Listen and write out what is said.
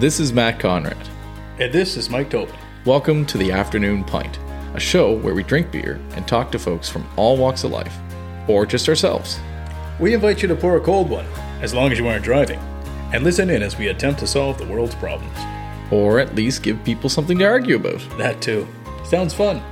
This is Matt Conrad. And this is Mike Tobin. Welcome to the Afternoon Pint, a show where we drink beer and talk to folks from all walks of life, or just ourselves. We invite you to pour a cold one, as long as you aren't driving, and listen in as we attempt to solve the world's problems. Or at least give people something to argue about. That too. Sounds fun.